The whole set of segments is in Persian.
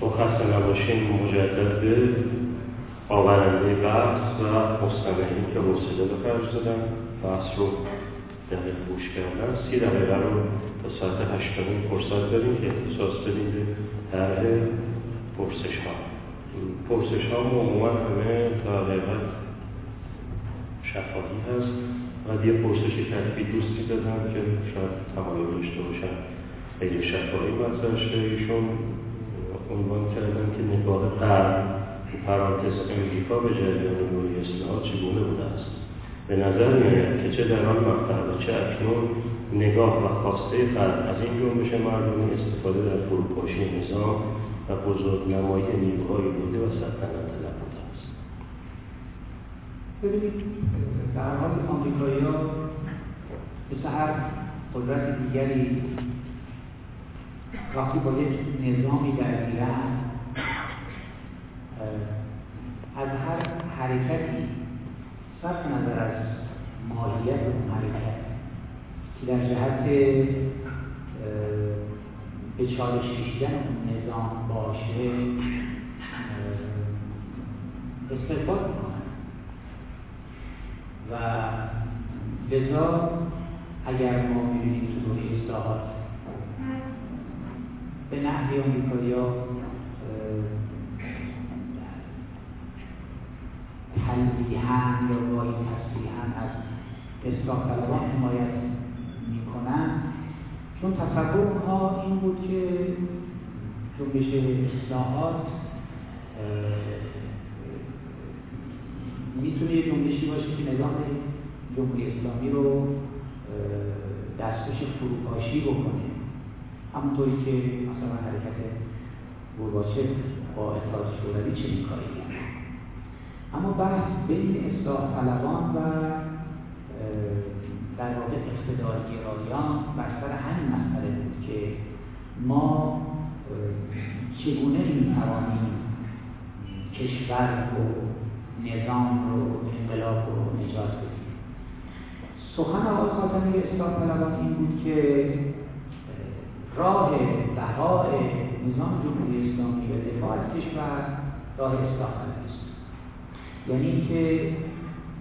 با خسته نباشیم مجدد آورنده بحث و مستمعین که حوصله به خرج دادن. بحث رو دقیق گوش کردن. سی دقیقه رو تا ساعت هشتمین فرصت داریم که اختصاص بدیم به طرح پرسش ها پرسش ها عموما همه تا حقیقت شفاهی هست. و یه پرسش کتبی دوستی دادن که شاید تمایل داشته باشن. اگه شفاهی مطرح ایشون عنوان کردن که نگاه قرن پرانتز امریکا به جریان روی اصلاحات چگونه بوده است. به نظر میآید که چه در آن مقطع و چه اکنون نگاه و خواسته فرد از این جنبش مردمی استفاده در فروپاشی نظام و بزرگ نمایی نیروهای بوده و سلطنت بوده است. ببینید در حال آمریکایی ها مثل هر قدرت دیگری وقتی با یک نظامی درگیرن از هر حرکتی صرف نظر از ماهیت اون حرکت که در جهت به چالش کشیدن اون نظام باشه استقبال می‌کنن. و لذا اگر ما می‌بینیم تو دوره اصلاحات به نحوی ها تلویحا یا گاهی تصریحا از اصلاح طلبان حمایت می‌کنن. چون تصور اونها این بود که جنبش اصلاحات می‌تونه یه جنبشی باشه که نظام جمهوری اسلامی رو دستش فروپاشی بکنه. همونطوری که مثلا حرکت گورباچف با اتحاد شوروی چنین کاری اما بحث بین اصلاح طلبان و در واقع اقتدارگرایان بر سر همین مسئله بود که ما چگونه می‌توانیم کشور و نظام رو انقلاب رو نجات بدیم؟ سخن آقای خاتمی اصلاح طلبان این بود که راه بهای نظام جمهوری اسلامی و دفاع از کشور راه اصلاح است. یعنی که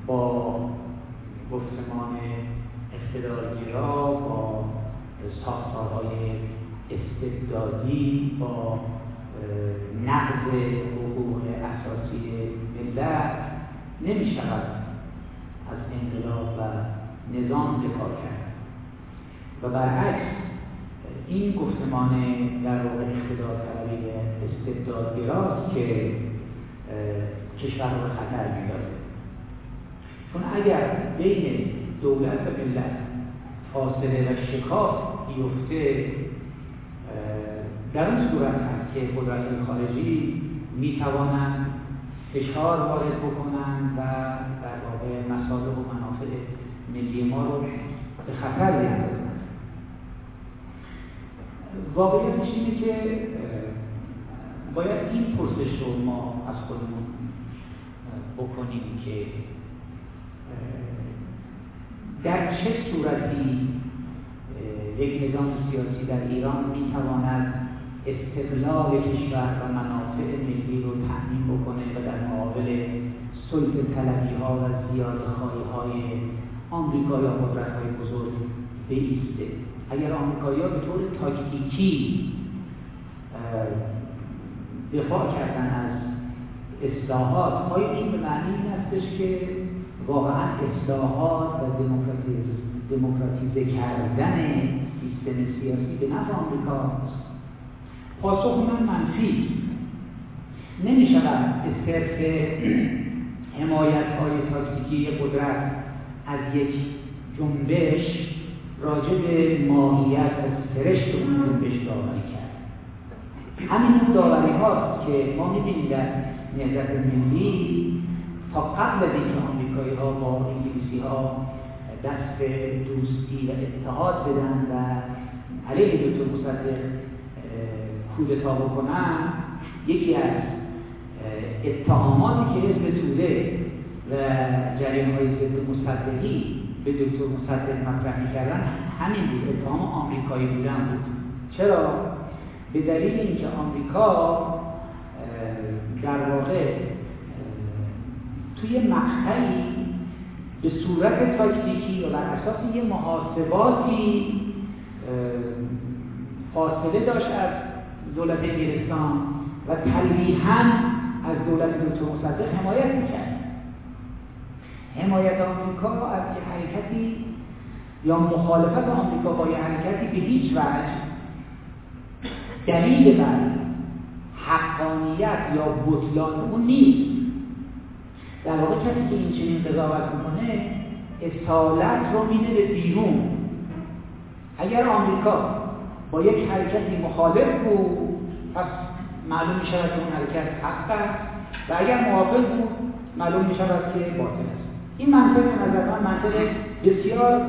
با گفتمان اقتدارگیرا با ساختارهای استبدادی با نقض حقوق اساسی ملت نمی شود از انقلاب و نظام دفاع کرد. و برعکس این گفتمان در واقع اقتدار طلبی استبدادگراست که کشور رو به خطر میداره چون اگر بین دولت و ملت فاصله و شکاف بیفته در اون صورت هست که قدرت خارجی می‌توانند فشار وارد بکنند و در واقع مصالح و منافع ملی ما رو به خطر بیندازند واقعیتش اینه که باید این پرسش رو ما از خودمون بکنیم که در چه صورتی یک نظام سیاسی در ایران می‌تواند استقلال کشور و منافع ملی رو تأمین بکنه و در مقابل سلطه طلبی ها و زیاد خواهی های آمریکا یا قدرت های بزرگ بیسته. اگر آمریکایی ها به طور تاکتیکی دفاع کردن از اصلاحات آیا این به معنی این هستش که واقعا اصلاحات و دموکراتیزه کردن سیستم سیاسی به نفع آمریکاست پاسخ من منفی. نمی شود حمایت های تاکتیکی قدرت از یک جنبش راجع به ماهیت و سرشت اون جنبش داوری کرد. همین داوری هاست که ما می‌بینیم در نهضت ملی تا قبل از اینکه آمریکایی ها با انگلیسی ها دست دوستی و اتحاد بدن و علیه دکتر مصدق کودتا بکنن یکی از اتهاماتی که حزب توده و جریان های ضد مصدقی به دکتر مصدق مطرح می‌کردن همین بود. اتهام آمریکایی بودن بود. چرا؟ به دلیل اینکه آمریکا در واقع توی مقطعی به صورت تاکتیکی و بر اساس یه محاسباتی فاصله داشت از دولت انگلستان و تلویحا از دولت دکتر مصدق حمایت می‌کرد. حمایت آمریکا از یه حرکتی یا مخالفت آمریکا با یه حرکتی به هیچ وجه دلیل بر حقانیت یا بطلان اون نیست. در واقع کسی که این چنین قضاوت می‌کنه اصالت رو میده به بیرون. اگر آمریکا با یک حرکتی مخالف بود پس معلوم می شود که اون حرکت حق است. و اگر موافق بود معلوم می شود که باطل است. این منطق به نظر من منطق بسیار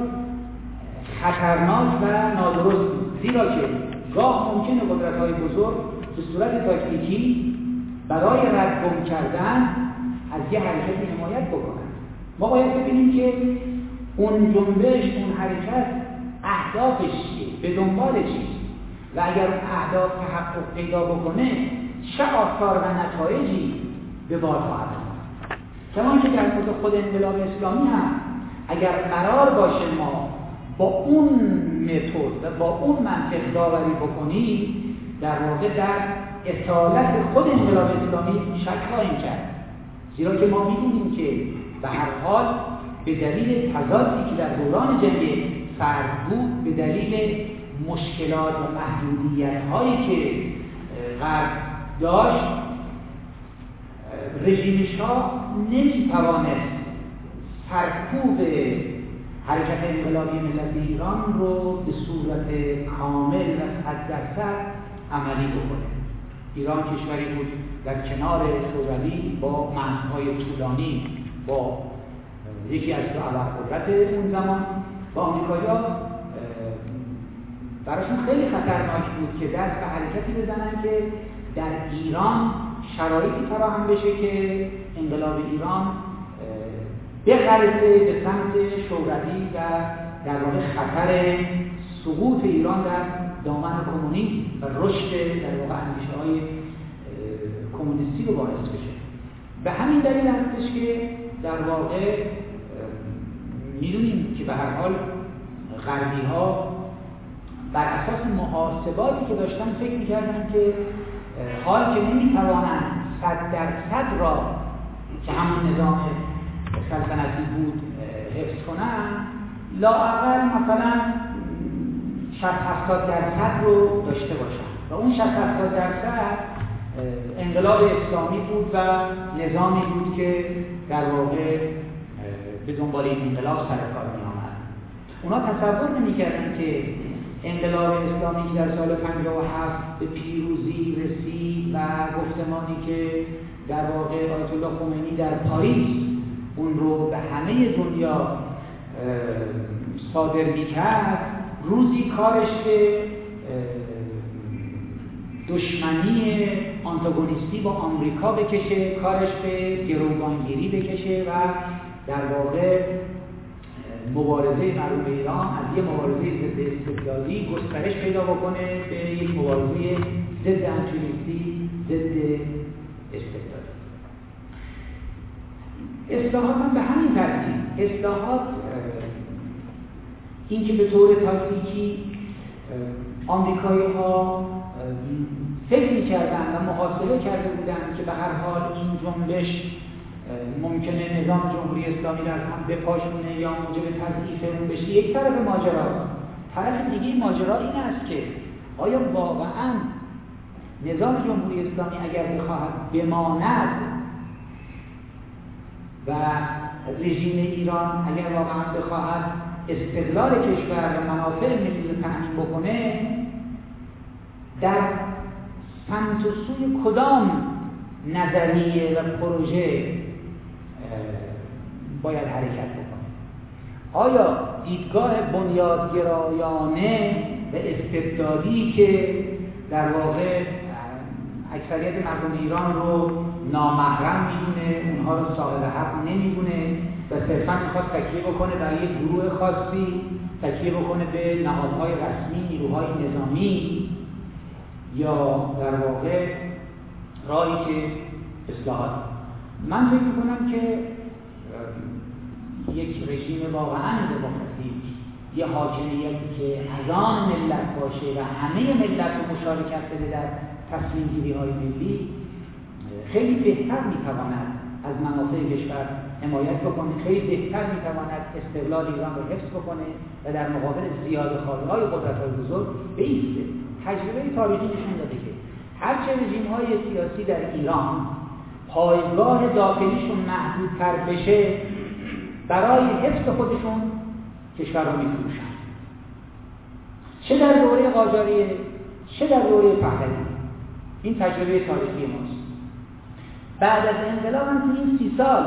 خطرناک و نادرست بود. زیرا که گاه ممکنه قدرت های بزرگ به صورت تاکتیکی برای رد گم کردن از یه حرکت حمایت بکنن ما باید ببینیم که اون جنبش اون حرکت اهدافش چیه؟ به دنبال چیست و اگر اهداف تحقق پیدا بکنه چه آثار و نتایجی به بار خواهد کمان که در خود خود انقلاب اسلامی هم اگر قرار باشه ما با اون متد و با اون منطق داوری بکنیم در واقع در اصالت خود انقلاب اسلامی شک خواهیم کرد. زیرا که ما می‌دونیم که به هر حال به دلیل تضادی که در دوران جنگ فرد بود به دلیل مشکلات و محدودیت هایی که غرب داشت رژیم شاه نمی‌توانست سرکوب حرکت انقلابی ملت ایران رو به صورت کامل و صد درصد عملی بکنه. ایران کشوری بود در کنار شوروی با مرزهای طولانی با یکی از دو قدرت اون زمان با آمریکایی‌ها براشون خیلی خطرناک بود که دست به حرکتی بزنن که در ایران شرایطی فراهم بشه که انقلاب ایران بغرسه به سمت شوروی و در واقع خطر سقوط ایران در دامن کمونیسم و رشد در واقع اندیشه های کمونیستی رو باعث بشه. به همین دلیل هستش که در واقع می‌دونیم که به هر حال غربی ها بر اساس محاسباتی که داشتن فکر می‌کردن که حال که نمی‌توانند صد درصد را که همون نظام سلطنتی بود حفظ کنن لااقل مثلا 60 70 درصد رو داشته باشن و اون 60 70 درصد انقلاب اسلامی بود و نظامی بود که در واقع به دنبال این انقلاب سر کار می آمد اونا تصور نمی‌کردن که انقلاب اسلامی که در سال 57 به پیروزی رسید و گفتمانی که در واقع آیت الله خمینی در پاریس اون رو به همه دنیا صادر می‌کرد روزی کارش به دشمنی آنتاگونیستی با آمریکا بکشه کارش به گروگانگیری بکشه و در واقع مبارزه مرحوم ایران از یه مبارزه ضد استبدادی گسترش پیدا بکنه به یک مبارزه ضد امپریالیستی ضد استبدادی. اصلاحات هم به همین ترتیب. اصلاحات اینکه به طور تاکتیکی آمریکایی ها فکر می‌کردن و محاسبه کرده بودند که به هر حال این جنبش ممکنه نظام جمهوری اسلامی در هم بپاشونه یا موجب تضعیف اون بشه. یک طرف ماجرا. طرف دیگه ماجرا این است که آیا واقعا نظام جمهوری اسلامی اگر بخواهد بماند و رژیم ایران اگر واقعا بخواهد استقلال کشور و منافع ملی رو بکنه در سمت و سوی کدام نظریه و پروژه باید حرکت بکنه. آیا دیدگاه بنیادگرایانه و استبدادی که در واقع اکثریت مردم ایران رو نامحرم می‌دونه اونها رو صاحب حق نمی‌دونه و صرفا می‌خواد تکیه بکنه برای یک گروه خاصی تکیه بکنه به نهادهای رسمی نیروهای نظامی یا در واقع راهی که اصلاحات. من فکر می‌کنم که یک رژیم واقعا دموکراتیک. یه حاکمیتی که از آن ملت باشه و همه ملت رو مشارکت بده در تصمیم گیری های ملی خیلی بهتر می‌تواند از منافع کشور حمایت بکنه خیلی بهتر می‌تواند استقلال ایران رو حفظ بکنه و در مقابل زیاد خواهی های قدرت های بزرگ بیسته. تجربه تاریخی نشون داده که هرچه رژیم های سیاسی در ایران پایگاه داخلیشون محدودتر بشه برای حفظ خودشون کشور رو میفروشن. چه در دوره قاجاریه چه در دوره پهلوی. این تجربه تاریخی ماست. بعد از انقلاب هم این سی سال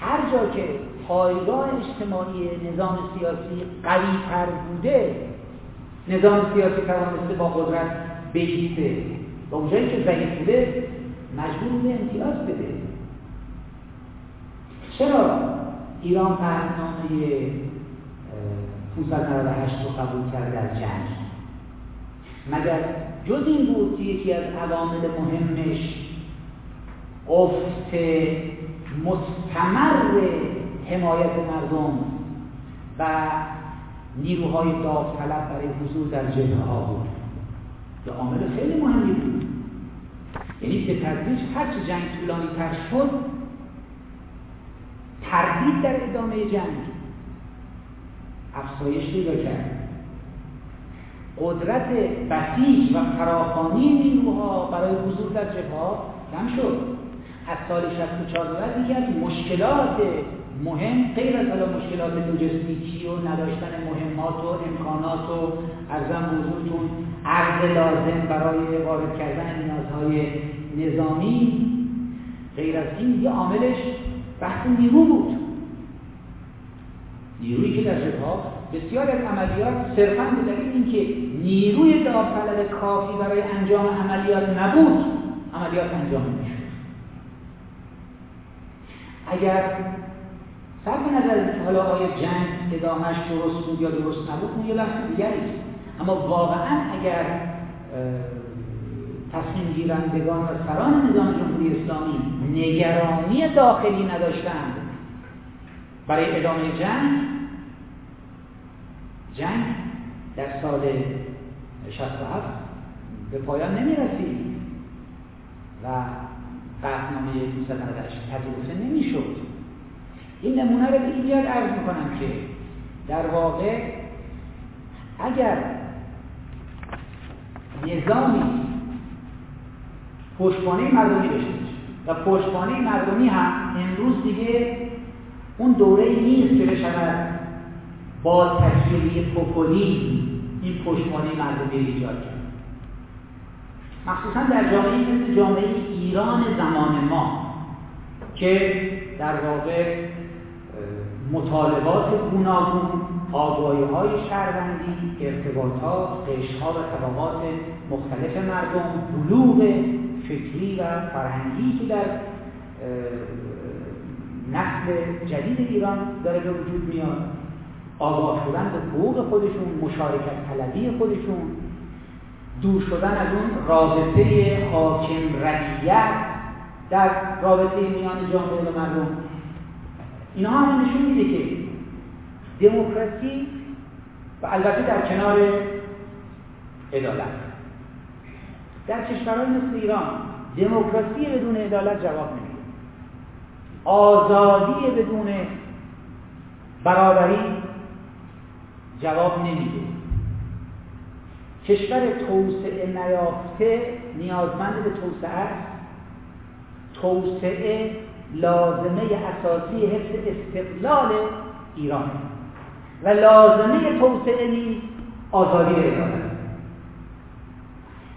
هر جا که پایگاه اجتماعی نظام سیاسی قوی تر بوده نظام سیاسی توانسته با قدرت بیسته و اونجایی که ضعیف بوده مجبور بوده امتیاز بده. چرا ایران پهنامه 598 رو قبول کرد در جنگ؟ مگر جز این بود که یکی از عوامل مهمش افت مستمر حمایت مردم و نیروهای داوطلب برای حضور در جبهه ها بود؟ یه عامل خیلی مهمی بود. یعنی به تدریج هرچی جنگ طولانی تر شد تردید در ادامه جنگ. افزایش پیدا کرد. قدرت بسیج و فراخانی نیروها برای حضور در جبهه کم شد. از سال 64 بعد یکی از مشکلات مهم غیر از حالا مشکلات لوجستیکی و نداشتن مهمات و امکانات و ارزم حضورتون عرض لازم برای وارد کردن نیازهای نظامی غیر از این یه عاملش بحث نیرو بود. نیرویی که در جبهه بسیار از عملیات صرفا به دلیل اینکه نیروی داوطلب کافی برای انجام عملیات نبود عملیات انجام نمی‌شد. اگر صرف نظر که حالا آیا جنگ ادامهش درست بود یا درست نبود اون یه بحث دیگری اما واقعا اگر تصمیم گیرندگان و سران نظام جمهوری اسلامی نگرانی داخلی نداشتند. برای ادامه جنگ جنگ در سال 67 به پایان نمی رسید و قطنامه 298 پذیرفته نمی شد این نمونه رو به این عرض می‌کنم که در واقع اگر نظامی پشتوانه مردمی داشته و پشتوانه مردمی هم امروز دیگه اون دوره نیست که بشود با تشکیلی پوپولی این پشتوانه مردمی ایجاد کرد. مخصوصا در جامعه مثل جامعه ایران زمان ما که در واقع مطالبات گوناگون آگاهی های شهروندی ارتباطات قشرها و طبقات مختلف مردم بلوغ فکری و فرهنگی که در نسل جدید ایران داره به وجود میاد. آگاه شدن به حقوق خودشون مشارکت طلبی خودشون دور شدن از اون رابطه حاکم رعیت در رابطه میان جامعه و مردم. اینها هم نشون میده که دموکراسی و البته در کنار عدالت. در کشورهای مثل ایران دموکراسی بدون عدالت جواب نمیده. آزادی بدون برابری جواب نمیده. کشور توسعه نیافته نیازمند به توسعه است. توسعه لازمه اساسی حفظ استقلال ایران و لازمه توسعه نیز آزادی عدالت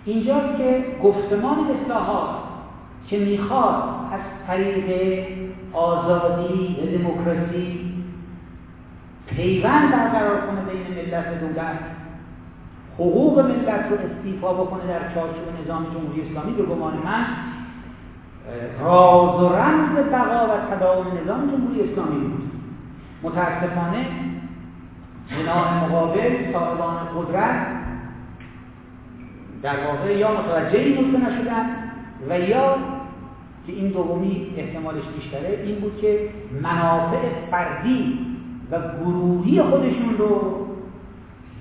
اینجاست که گفتمان اصلاحات که می‌خواد از طریق آزادی و دموکراسی پیوند برقرار کنه بین ملت و دولت حقوق ملت رو استیفا بکنه در چارچوب نظام جمهوری اسلامی به گمان من راز و رمز بقا و تداوم نظام جمهوری اسلامی بود. متاسفانه جناح مقابل صاحبان قدرت در واقع یا متوجه این نکته نشدن و یا که این دومی احتمالش بیشتره این بود که منافع فردی و گروهی خودشون رو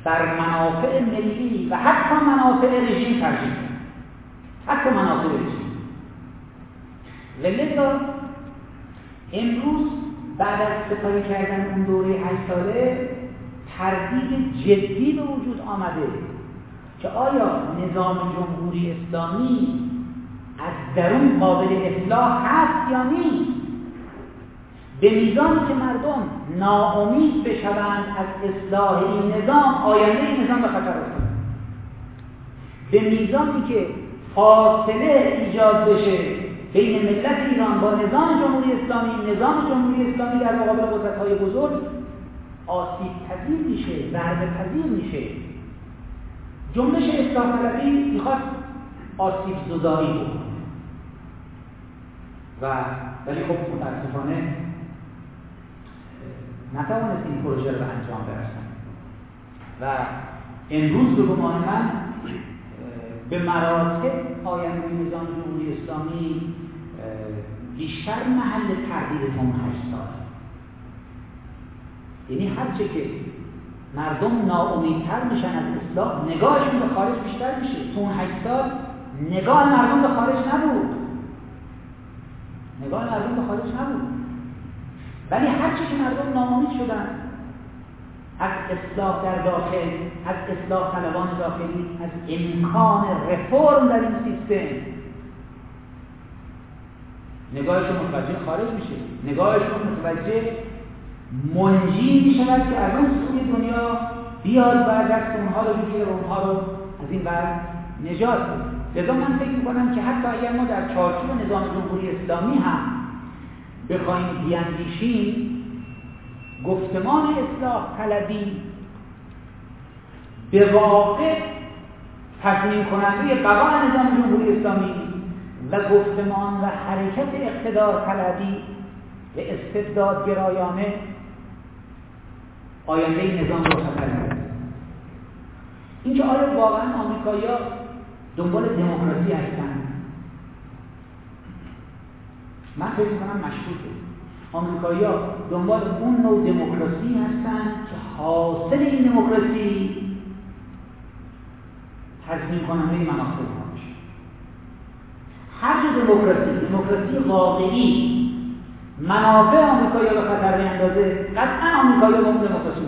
بر منافع ملی و حتی منافع رژیم ترجیح حتی منافع رژیم. لذا امروز بعد از سپاری کردن اون دوره هشت ساله تردید جدی به وجود آمده. که آیا نظام جمهوری اسلامی از درون قابل اصلاح هست یا نیست؟ به میزانی که مردم ناامید بشوند از اصلاح این نظام آینده این نظام به خطر افتاد به میزانی که فاصله ایجاد بشه بین ملت ایران با نظام جمهوری اسلامی نظام جمهوری اسلامی در مقابل قدرت های بزرگ آسیب پذیر میشه ضربه پذیر میشه. جنبش اصلاح طلبی می‌خواد آسیب زدایی بکنه. و ولی خب متاسفانه نتوانست این پروژه رو به انجام برسن و امروز به گمان من به مراتب آینده نظام جمهوری اسلامی بیشتر محل تردید هشت سال یعنی هرچه که مردم ناامیدتر میشن از اصلاح. نگاهشون به خارج بیشتر میشه. تو اون هشت سال نگاه مردم به خارج نبود. نگاه مردم به خارج نبود. ولی هرچی که مردم ناامید شدن از اصلاح در داخل از اصلاح طلبان داخلی از امکان رفرم در این سیستم. نگاهشون متوجه خارج میشه. نگاهشون متوجه منجی می‌شود که از اون سوی دنیا بیاد و دست اونها رو بگیره و اونها رو از این بعد نجات بده. لذا من فکر می‌کنم که حتی اگر ما در چارچوب نظام جمهوری اسلامی هم بخوایم بیاندیشیم گفتمان اصلاح طلبی به واقع تصمیم کننده بقا نظام جمهوری اسلامی و گفتمان و حرکت اقتدار طلبی به استبداد گرایانه آینده نظام رو خطر اینکه آیا واقعا آمریکایی‌ها دنبال دموکراسی هستند من فکر می‌کنم مشکوکه. آمریکایی‌ها دنبال اون نوع دموکراسی هستند که حاصل این دموکراسی تضمین کننده منافع باشه هر دموکراسی دموکراسی واقعی منافع آمریکایی‌ها رو خطر بیندازه قطعا آمریکایی‌ها با اون دموکراسی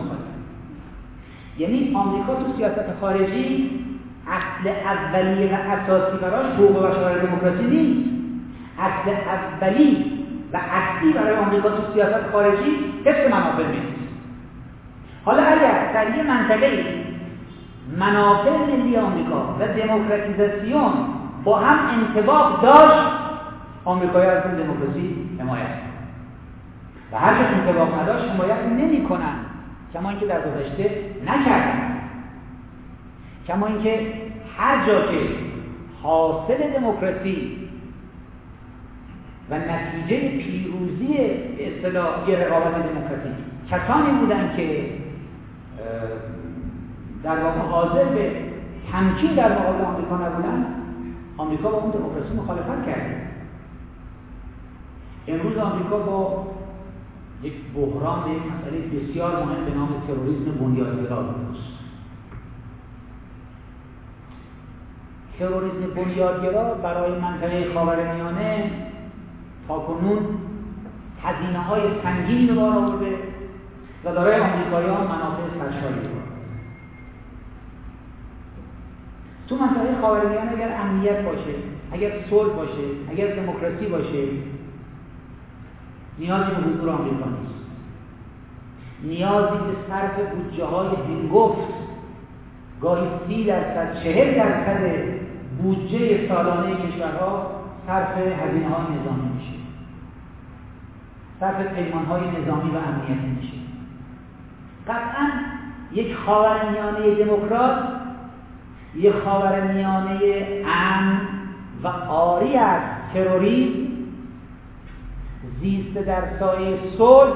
یعنی آمریکا تو سیاست خارجی اصل اولیه و اساسی براش حقوق شورای دموکراسی نیست. اصل اولی و اصلی برای آمریکا تو سیاست خارجی حفظ منافع نیست. حالا اگر در یه منطقه منافع ملی آمریکا و دموکراتیزاسیون با هم انتباق داشت آمریکایی از این دموکراسی حمایت و هر کس انتباق نداشت حمایت نمی کنن کما اینکه در گذشته نکردن کما اینکه هر جا که حاصل دموکراسی و نتیجه پیروزی اصطلاح رقابت دموکراتیک کسانی بودن که در واقع حاضر به تمکین در مقابل آمریکا نبودن آمریکا با اون دموکراسی مخالفت کرده. امروز آمریکا با یک بحران به یک مسئله بسیار مهم به نام تروریسم بنیادگرا روبروست تروریسم بنیادگرا برای منطقه خاورمیانه تاکنون هزینه های سنگینی به بار آورده و برای آمریکاییان منافع سرشاری به تو منطقه خاورمیانه اگر امنیت باشه اگر صلح باشه اگر دموکراسی باشه نیازی به حضور آمریکا نیست. نیازی به صرف بودجه های هنگفت گاهی سی درصد چهل درصد بودجه سالانه کشورها صرف هزینه های نظامی میشه. صرف پیمان های نظامی و امنیتی میشه. قطعا یک خاورمیانه دموکرات یک خاورمیانه امن و آری از تروریسم زیست در سایه صلح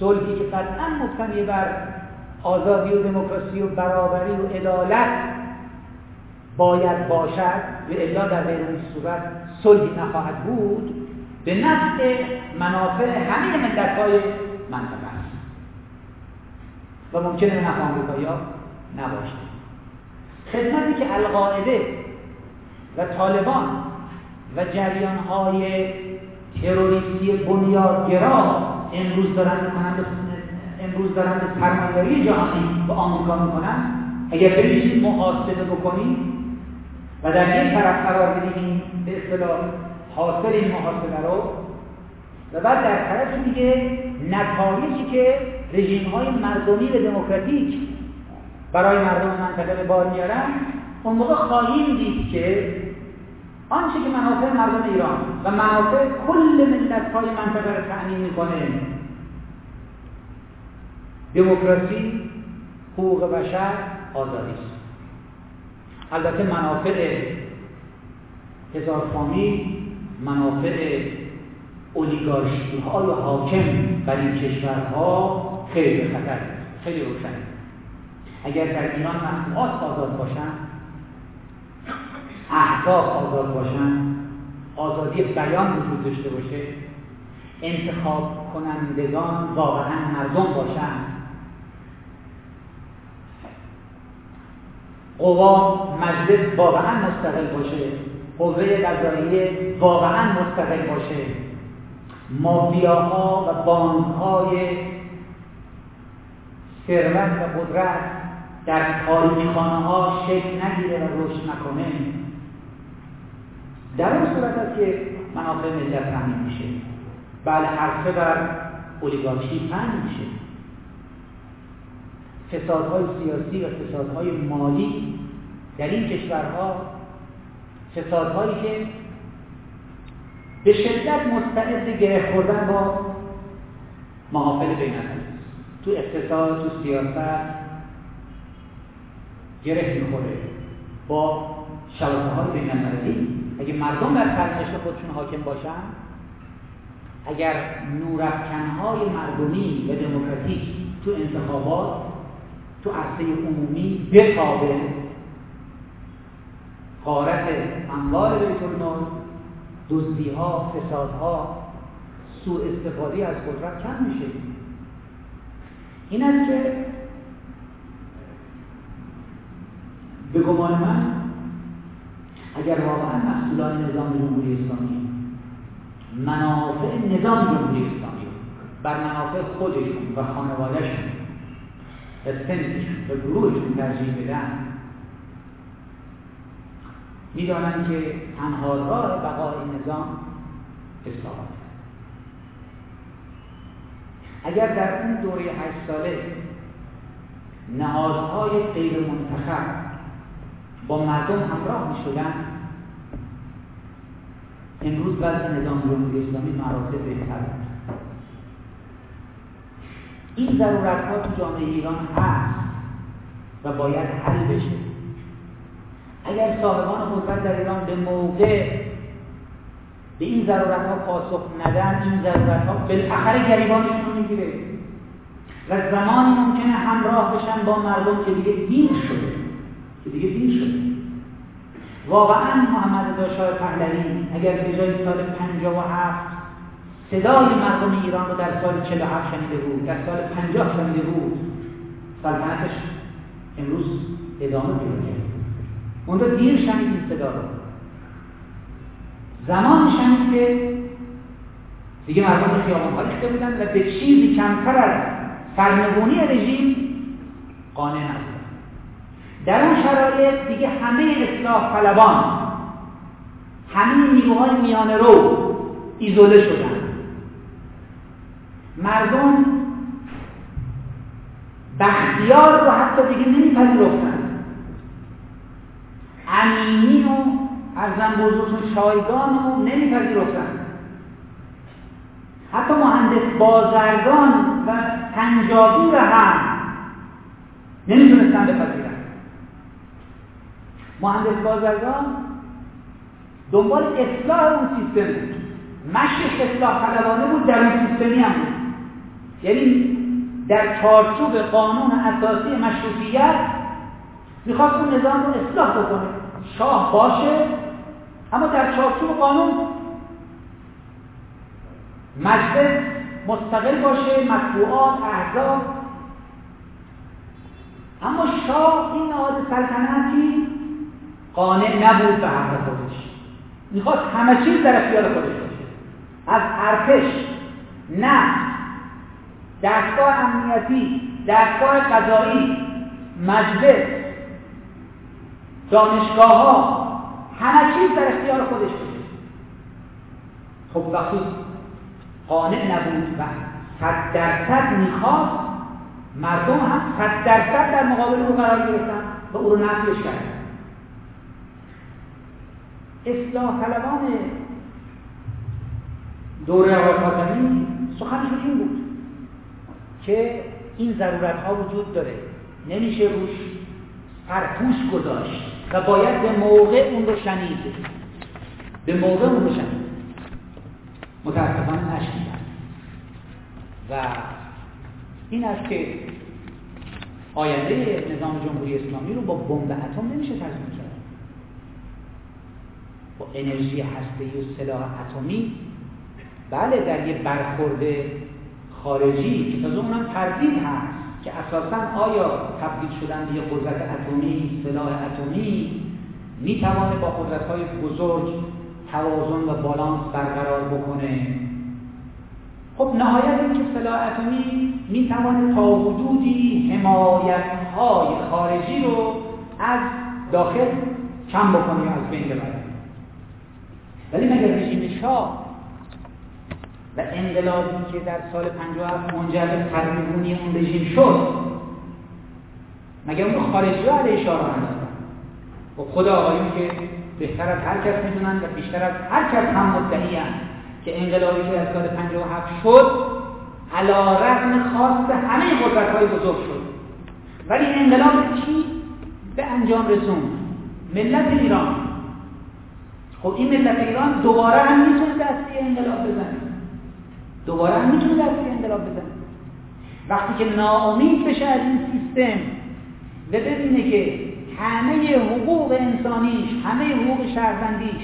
صلحی که قطعا مبتنی بر آزادی و دموکراسی و برابری و عدالت باید باشد و الا در غیر این صورت صلحی نخواهد بود به نفع منافع همه ملت های منطقه است. و ممکنه نفع آمریکایی نباشه. خدمتی که القاعده و طالبان و جریان های تروریستی بنیادگرا امروز دارن امروز دارن به سرمایه‌داری جهانی به آمریکا می‌کنن. اگر بریشید محاسبه بکنید و در یک طرف قرار بدیم به اصطلاح حاصل این محاسبه رو و بعد در طرف دیگه نتایجی که رژیم های مردمی و دموکراتیک برای مردم منطقه به بار میارن اون موقع خواهیم دید که آنچه که منافع مردم ایران و منافع کل ملت های منطقه رو تأمین می‌کنه. دموکراسی حقوق بشر آزادی است. البته منافع هزار فامیل منافع اولیگارشی های حاکم بر این کشورها خیلی خطر خیلی روشن اگر در ایران مطبوعات آزاد باشن احزاب آزاد باشن آزادی بیان وجود داشته باشه انتخاب کنندگان واقعا مردم باشن. قوا مجلس واقعا مستقل باشه قوه قضاییه واقعا مستقل باشه. مافیاها و بانکهای ثروت و قدرت در تاریخخانه ها شکل نگیره و رشد نکنه. در اون صورت است که منافع ملت تامین میشه. بله حرفه بر اولیگارشی پنج میشه. فسادهای سیاسی و فسادهای مالی در این کشورها فسادهایی که به شدت مستعد گره خوردن با محافل بین تو اقتصاد تو سیاست گره می‌خوره با شبکه های بین اگه مردم در سرنوشت خودشون حاکم باشن اگر نورافکنهای مردمی و دموکراتیک تو انتخابات تو عرصه عمومی بتابه قارت اموال بیت المال دزدیها فسادها سوء استفاده از قدرت کم میشه. این است که به گمان من اگر واقعا مسئولان نظام جمهوری اسلامی منافع نظام جمهوری اسلامی بر منافع خودشون و خانوادهشون و سنتشون و گروهشون ترجیح بدن می‌دانند که تنها راه بقای نظام اصلاحات اگر در اون دوره هشت ساله نهادهای غیر منتخب با مردم همراه می شدن امروز وضع نظام جمهوری اسلامی مراتب بهتر این ضرورت ها تو جامعه ایران هست و باید حل بشه. اگر صاحبان قدرت در ایران به موقع به این ضرورت ها پاسخ ندن این ضرورت ها بالاخره گریبانشون می‌گیره. و زمانی ممکنه همراه بشن با مردم که دیگه دین شده. که دیگه دین شده. واقعا محمد رضا شاه پهلوی اگر به جای سال 57 صدای مردم ایران رو در سال 47 شنیده بود در سال 50 شنیده بود سلطنتش امروز ادامه پیدا کرد. اون رو دیر شنید این صدا رو. زمان شنید که دیگه مردم رو خیابان ریخته بودن و به چیزی کمتر از سرنگونی رژیم قانع نبود. در اون شرایط دیگه همه اصلاح طلبان همه نیروهای میانه رو ایزوله شدن. مردم بختیار رو حتی دیگه نمیپذیرفتن. امینی و ارزم بزرگتون شایگان رو نمیپذیرفتن. حتی مهندس بازرگان و پنجابی رو هم نمی‌تونستن بپذیرن. مهندس بازرگان دنبال اصلاح اون سیستم بود. مشق اصلاح طلبانه بود در اون سیستمی هم بود. یعنی در چارچوب قانون اساسی مشروطیت می‌خواست اون نظام رو اصلاح بکنه. شاه باشه اما در چارچوب قانون مجلس مستقل باشه مطبوعات احزاب اما شاه این نهاد سلطنتی قانع نبود به حق خودش. می‌خواست همه چیز در اختیار خودش باشه. از ارتش نه دستگاه امنیتی دستگاه قضایی مجلس دانشگاه ها همه چیز در اختیار خودش باشه. خب وقتی قانع نبود و صد درصد می‌خواست مردم هم صد درصد در مقابل او قرار گرفتن و او رو نفیش کردن. اصلاح طلبان دوره آقای خاتمی سخنشون این بود که این ضرورت ها وجود داره. نمیشه روش فرپوش گذاشت و باید به موقع اون رو شنید. به موقع اون رو شنید. متاسفانه نشنیدن. و این است که آینده نظام جمهوری اسلامی رو با بمب اتم نمیشه تضمین کرد. با انرژی هسته و سلاح اتمی. بله در یه برخورد خارجی که تازه اونم تردید هست که اساسا آیا تبدیل شدن به قدرت اتمی سلاح اتمی می‌توانه با قدرت های بزرگ توازن و بالانس برقرار بکنه؟ خب نهایت اینکه سلاح اتمی می‌توانه تا حدودی حمایت های خارجی رو از داخل کم بکنه از بین ببره. ولی مگر رژیم شاه و انقلابی که در سال 57 منجر به اون رژیم شد مگر اون خارجی ها علیه شاه انداختن و خدا آقایون که بهتر از هر کس می‌دونن و بیشتر از هر کس هم مدعی که انقلابی که در سال 57 شد علا رقم خواست همه قدرت های بزرگ شد. ولی انقلاب چی؟ به انجام رسوند. ملت ایران. خب این ملت ایران دوباره هم می‌تونه دستی انقلاب بزنه. دوباره هم می‌تونه دستی انقلاب بزنه. وقتی که ناامید بشه از این سیستم و ببینه که همه حقوق انسانیش همه حقوق شهروندیش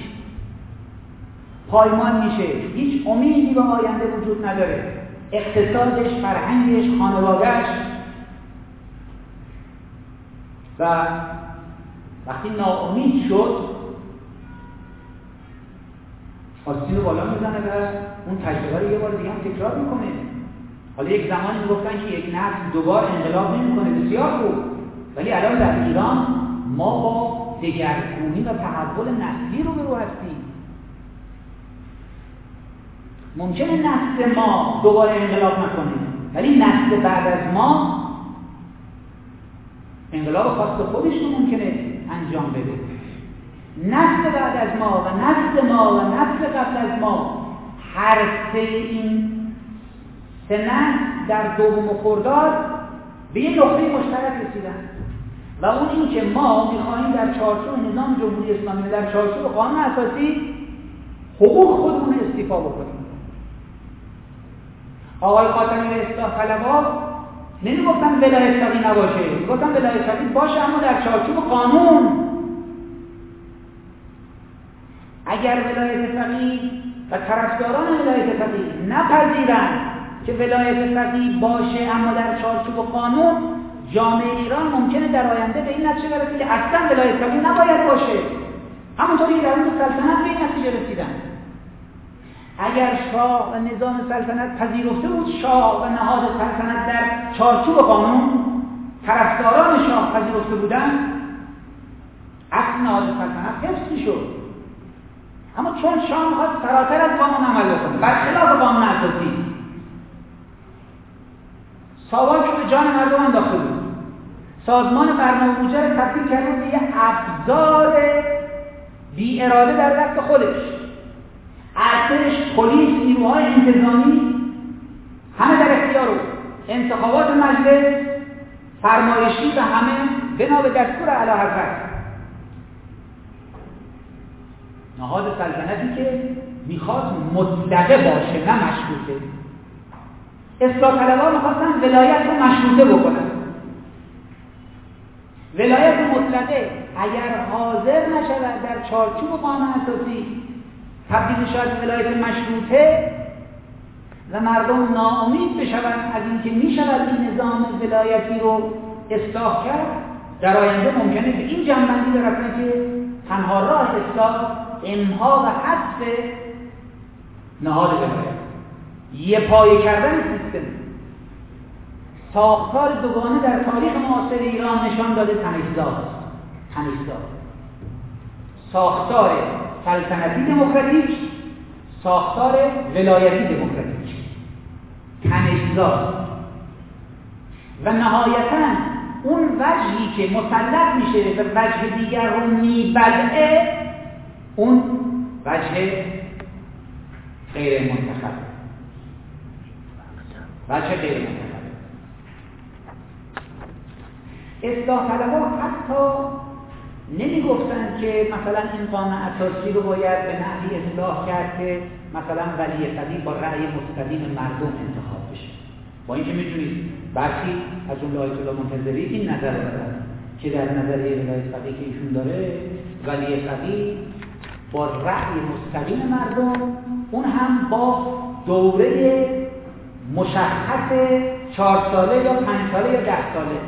پایمان میشه هیچ امیدی به آینده وجود نداره. اقتصادش فرهنگش خانوادهش و وقتی ناامید شد آستین رو بالا می‌زنه و اون تجربه رو یه بار دیگه هم تکرار می‌کنه. حالا یک زمانی می‌گفتن که یک نسل دوبار انقلاب نمی‌کنه. بسیار خوب. ولی الان در ایران ما با دگرگونی و تحول نسلی رو برو هستیم. ممکنه نسل ما دوباره انقلاب نکنه ولی نسل بعد از ما انقلاب خاص خودش رو ممکنه انجام بده. نسل بعد از ما و نسل ما و نسل قبل از ما. هر سه این سه در دوم خرداد به یه نقطه مشترک رسیدن. و اون این که ما می‌خواهیم در چارچوب نظام جمهوری اسلامی در چارچوب قانون اساسی حقوق خودمون استیفا بکنیم. آقای خاتمی اصلاح طلبا نمی‌گفتن ولایت فقیه نباشه می‌گفتن ولایت فقیه باشه اما در چارچوب قانون اگر ولایت فقیه و طرفداران ولایت فقیه نپذیرند که ولایت فقیه باشه اما در چارچوب قانون جامعه ایران ممکنه در آینده به این نتیجه برسه که اصلا ولایت فقیه نباید باشه. همونطوری در اون سلطنت به این نتیجه رسیدن. اگر شاه و نظام سلطنت پذیرفته بود شاه و نهاد سلطنت در چارچوب قانون طرفداران شاه پذیرفته بودن اصل نهاد سلطنت حفظ شد اما چون شاه می‌خواد فراتر از قانون عمل بکنه برخلاف قانون اساسی ساواک رو به جان مردم انداخته بود. سازمان برنامه بودجه رو تبدیل کرده به یه ابزار بی اراده در دست خودش. ارتش پلیس نیروهای انتظامی همه در اختیار رو انتخابات مجلس فرمایشی و همه بنا به دستور اعلی حضرت نهاد سلطنتی که می‌خواد مطلقه باشه نه مشروطه. اصلاح طلبان می‌خواستن ولایت رو مشروطه بکنن. ولایت مطلقه اگر حاضر نشود در چارچوب قانون اساسی تبدیل شود ولایت مشروطه و مردم ناامید بشوند از اینکه می‌شود این نظام ولایتی رو اصلاح کرد در آینده ممکنه به این جنبندی برسن که تنها راه اصلاح امها و حذف نهاد ولایت یه پایه کردن سیستم. ساختار دوگانه در تاریخ معاصر ایران نشان داده تنشزاد. تنشزاد. ساختار سلطنتی دموکراتیک ساختار ولایتی دموکراتیک. تنشزاد. و نهایتا اون وجهی که مسلط میشه و وجه دیگر رو میبدعه اون وجه غیر منتخب وجه غیر منتخب اصلاح طلبا حتی نمی گفتن که مثلا این قانون اساسی رو باید به نحوی اصلاح کرد که مثلا ولی قدیم با رأی مستقیم مردم انتخاب بشه. با اینکه می‌دونید برخی از اون لایت الله منتظری این نظر رو دارن که در نظریه ولایت فقیه که ایشون داره ولی فقیه با رأی مستقیم مردم اون هم با دوره مشخص چهار ساله یا پنج ساله یا ده ساله.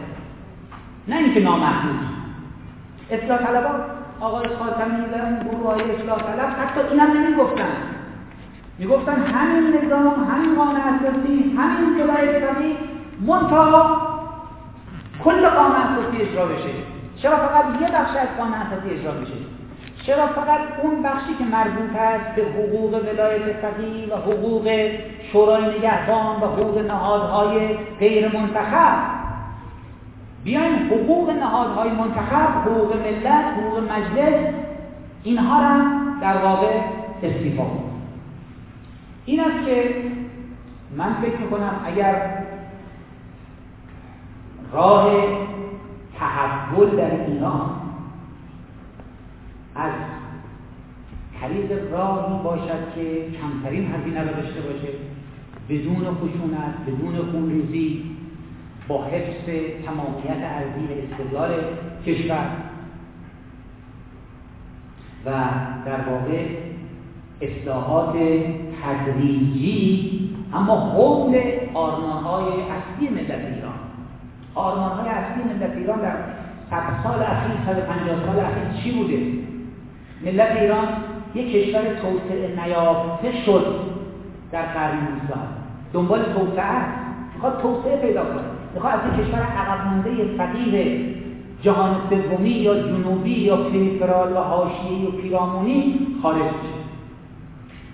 نه اینکه نامحدود اصلاح طلبان آقای خاتمی در اون گروه های اصلاح طلب حتی اینم نمی‌گفتن. می‌گفتن همین نظام همین قانون اساسی همین جلای اسلامی منتها کل قانون اساسی اجرا بشه. چرا فقط یه بخش از قانون اساسی اجرا بشه؟ چرا فقط اون بخشی که مربوط است به حقوق ولایت فقیه و حقوق شورای نگهبان و حقوق نهادهای غیر منتخب؟ بیاین حقوق نهادهای منتخب حقوق ملت حقوق مجلس اینها را در واقع استیفا این است که من فکر می‌کنم اگر راه تحول در ایران از طریق راهی باشد که کمترین هزینه را داشته باشه بدون خشونت بدون خونریزی با حفظ تمامیت ارضی و استقلال کشور. و در واقع اصلاحات تدریجی اما حول آرمانهای اصلی ملت ایران. آرمانهای اصلی ملت ایران در صد سال اخیر 150 سال اخیر چی بوده؟ ملت ایران یک کشور توسعه نیافته شد در قرن 19 دنبال توسعه است. می‌خواد توسعه پیدا کنه. می‌خواد از این کشور عقب فقیر جهان سومی یا جنوبی یا پریفرال و حاشیه‌ای و پیرامونی خارج بشه.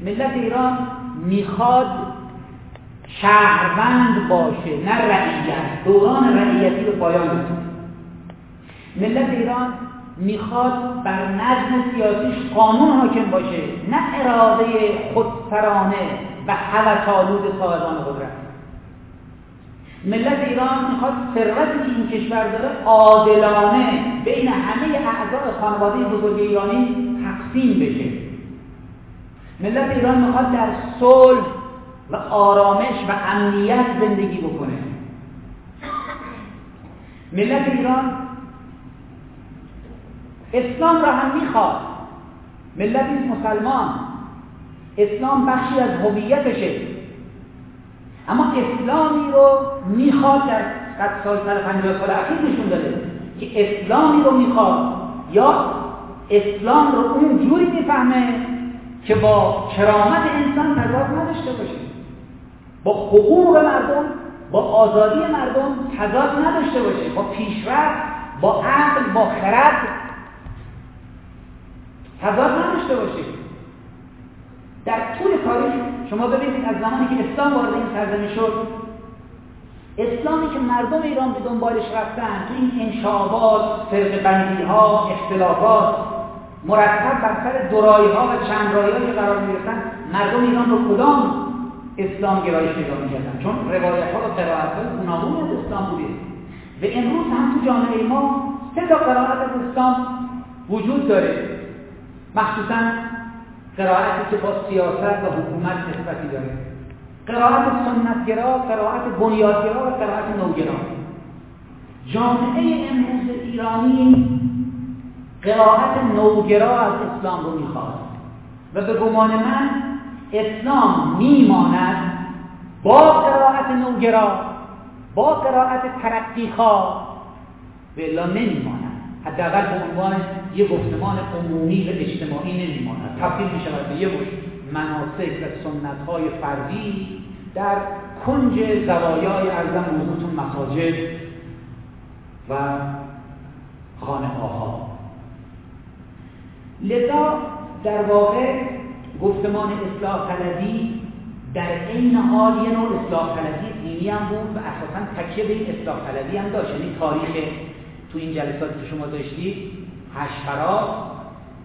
ملت ایران می‌خواد شهروند باشه نه رعیت. دوران رعیتی به پایان رسید ملت ایران می‌خواد بر نظم سیاسیش قانون حاکم باشه نه اراده خودسرانه و هوس‌آلود صاحبان قدرت. ملت ایران می‌خواد ثروتی که این کشور داره عادلانه بین همه اعضای خانواده بزرگ ایرانی تقسیم بشه. ملت ایران می‌خواد در صلح و آرامش و امنیت زندگی بکنه. ملت ایران اسلام را هم می‌خواد. ملت مسلمان. اسلام بخشی از هویتشه. اما اسلامی رو می‌خواد در صد سال سال پنجاه سال اخیر نشون داده که اسلامی رو می‌خواد. یا اسلام رو اون جوری می‌فهمه که با کرامت انسان تضاد نداشته باشه. با حقوق مردم با آزادی مردم تضاد نداشته باشه. با پیشرفت با عقل با خرد تضاد نداشته باشه در طول تاریخ شما ببینید از زمانی که اسلام وارد این سرزمین شد اسلامی که مردم ایران به دنبالش رفتن تو این انشابات، فرق بندی ها، اختلافات مرتب بر سر دورایی ها و چند رایی قرار می‌رسن مردم ایران رو کدام اسلام گرایش پیدا می‌کردن؟ چون روایت ها و قرائت های گوناگونی از اسلام بوده. و امروز هم تو جامعه ما سه تا قرائت از اسلام وجود داره. مخصوصا قرائتی که با سیاست و حکومت نسبتی داره. قرائت سنتگرا قرائت بنیادگرا و قرائت نوگرا. جامعه امروز ایرانی قرائت نوگرا از اسلام رو می‌خواد. و به گمان من اسلام میماند با قرائت نوگرا با قرائت ترقیخواه. به الا نمیماند. حداقل به عنوان یه گفتمان عمومی و اجتماعی نمیماند. تبدیل می شود به یه مناسک و سنت های فردی در کنج زوایای ارزم موضوعتون مساجد و خانه ها لذا در واقع گفتمان اصلاح طلبی در این حال یه نوع اصلاح طلبی دینی هم بود و اساسا تکیه به این اصلاح طلبی هم داشت. یعنی تاریخ تو این جلسات که شما داشتید هشترا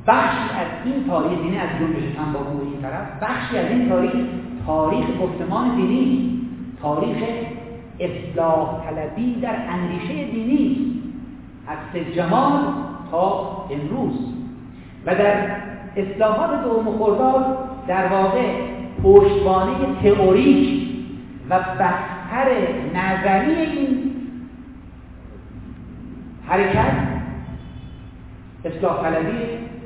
بخشی از این تاریخ دینی از جنبش تنباکو این طرف بخشی از این تاریخ تاریخ گفتمان دینی تاریخ اصلاح طلبی در اندیشه دینی از جمال تا امروز. و در اصلاحات دوم خرداد در واقع پشتوانه تئوریک و بستر نظری این حرکت اصلاح طلبی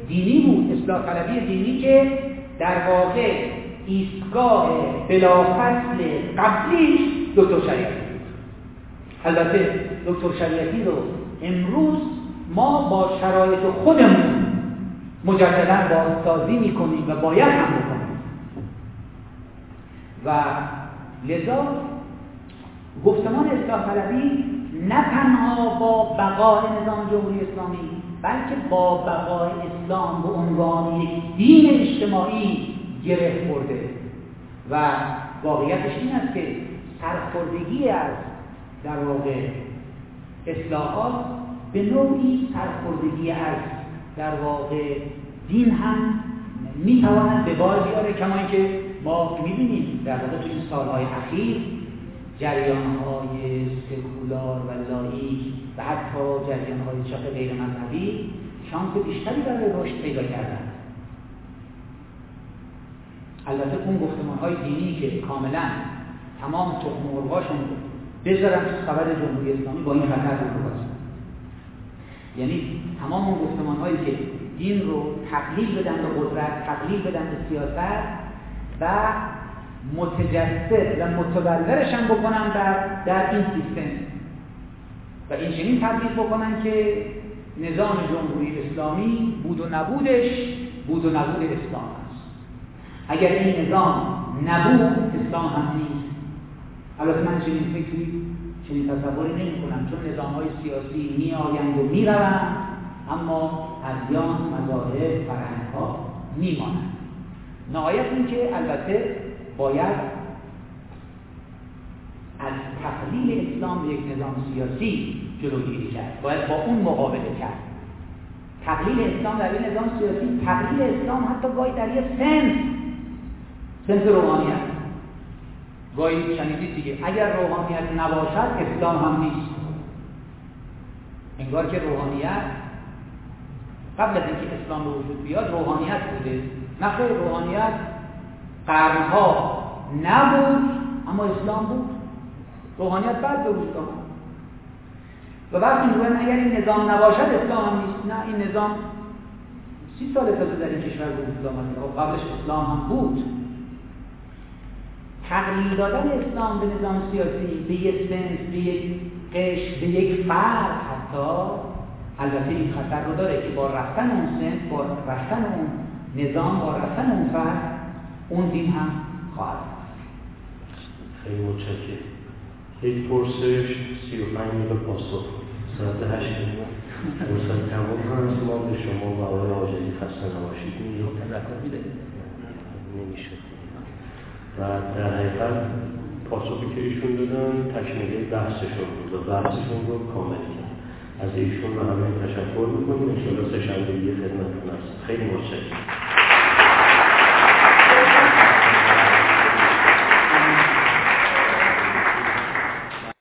دینی بود. اصلاح طلبی دینی که در واقع ایستگاه بلافصل قبلیش دکتر شریعتی بود. البته دکتر شریعتی رو امروز ما با شرایط خودمون مجددا بازسازی می‌کنیم و باید هم بکنیم. و لذا گفتمان اصلاح طلبی نه تنها با بقای نظام جمهوری اسلامی بلکه با بقای اسلام به عنوان یک دین اجتماعی گره خورده. و واقعیتش این است که سرخوردگی از در واقع اصلاحات به نوعی سرخوردگی از در واقع دین هم می‌تواند به بار بیاره کما اینکه ما می‌بینیم در واقع تو این سالهای اخیر جریان های سکولار و لایک و حتی جریان های چپ غیر مذهبی شانس بیشتری برای رشد پیدا کردن البته اون گفتمان های دینی که کاملا تمام تخم مرغاشون بذارن تو خبر جمهوری اسلامی با این خطر رو یعنی تمام اون گفتمان هایی که دین رو تقلیل بدن به قدرت تقلیل بدن به سیاست و متجسد و متبلورش هم بکنن در, در این سیستم و این چنین تبدیل بکنن که نظام جمهوری اسلامی بود و نبودش بود و نبود اسلام است. اگر این نظام نبود اسلام هم نیست. البته من چنین فکری چنین تصوری نمی کنم چون نظام های سیاسی می آیند و می روند اما ادیان مذاهب فرهنگ ها می مانند نهایت این که البته باید از تقلیل اسلام به یک نظام سیاسی جلوگیری کرد. باید با اون مقابله کرد. تقلیل اسلام در یک نظام سیاسی تقلیل اسلام حتی گاهی در یک سنس سنس روحانیت گاهی شنیدید دیگه اگر روحانیت نباشد اسلام هم نیست. انگار که روحانیت قبل از اینکه اسلام به وجود بیاد روحانیت بوده. نخیر روحانیت قرنها نبود اما اسلام بود. روحانیت بعد به آمد. و وقتی می‌گوین اگر این نظام نباشد اسلام هم نیست. نه این نظام سی سال تازه در این کشور به وجود آمده. خب قبلش اسلام هم بود. تغییر دادن اسلام به نظام سیاسی به یک سنس به یک قش به یک فرد حتی البته این خطر رو داره که با رفتن اون سنس با رفتن اون نظام با رفتن اون فرد اون دین هم خواهد خیلی متشکرم. یک پرسش سی و پنج دقیقه پاسخ. ساعت هشت فرصت تمام هست ما به شما و آقای آجلی خسته نباشید. نمیشه. و در حقیقت پاسخی که ایشون دادن تکمیلی بحثشون بود و بحثشون رو کامل کرد. از ایشون و همه تشکر می‌کنیم. انشاءالله سه شنبه خدمتتون هست. خیلی متشکرم.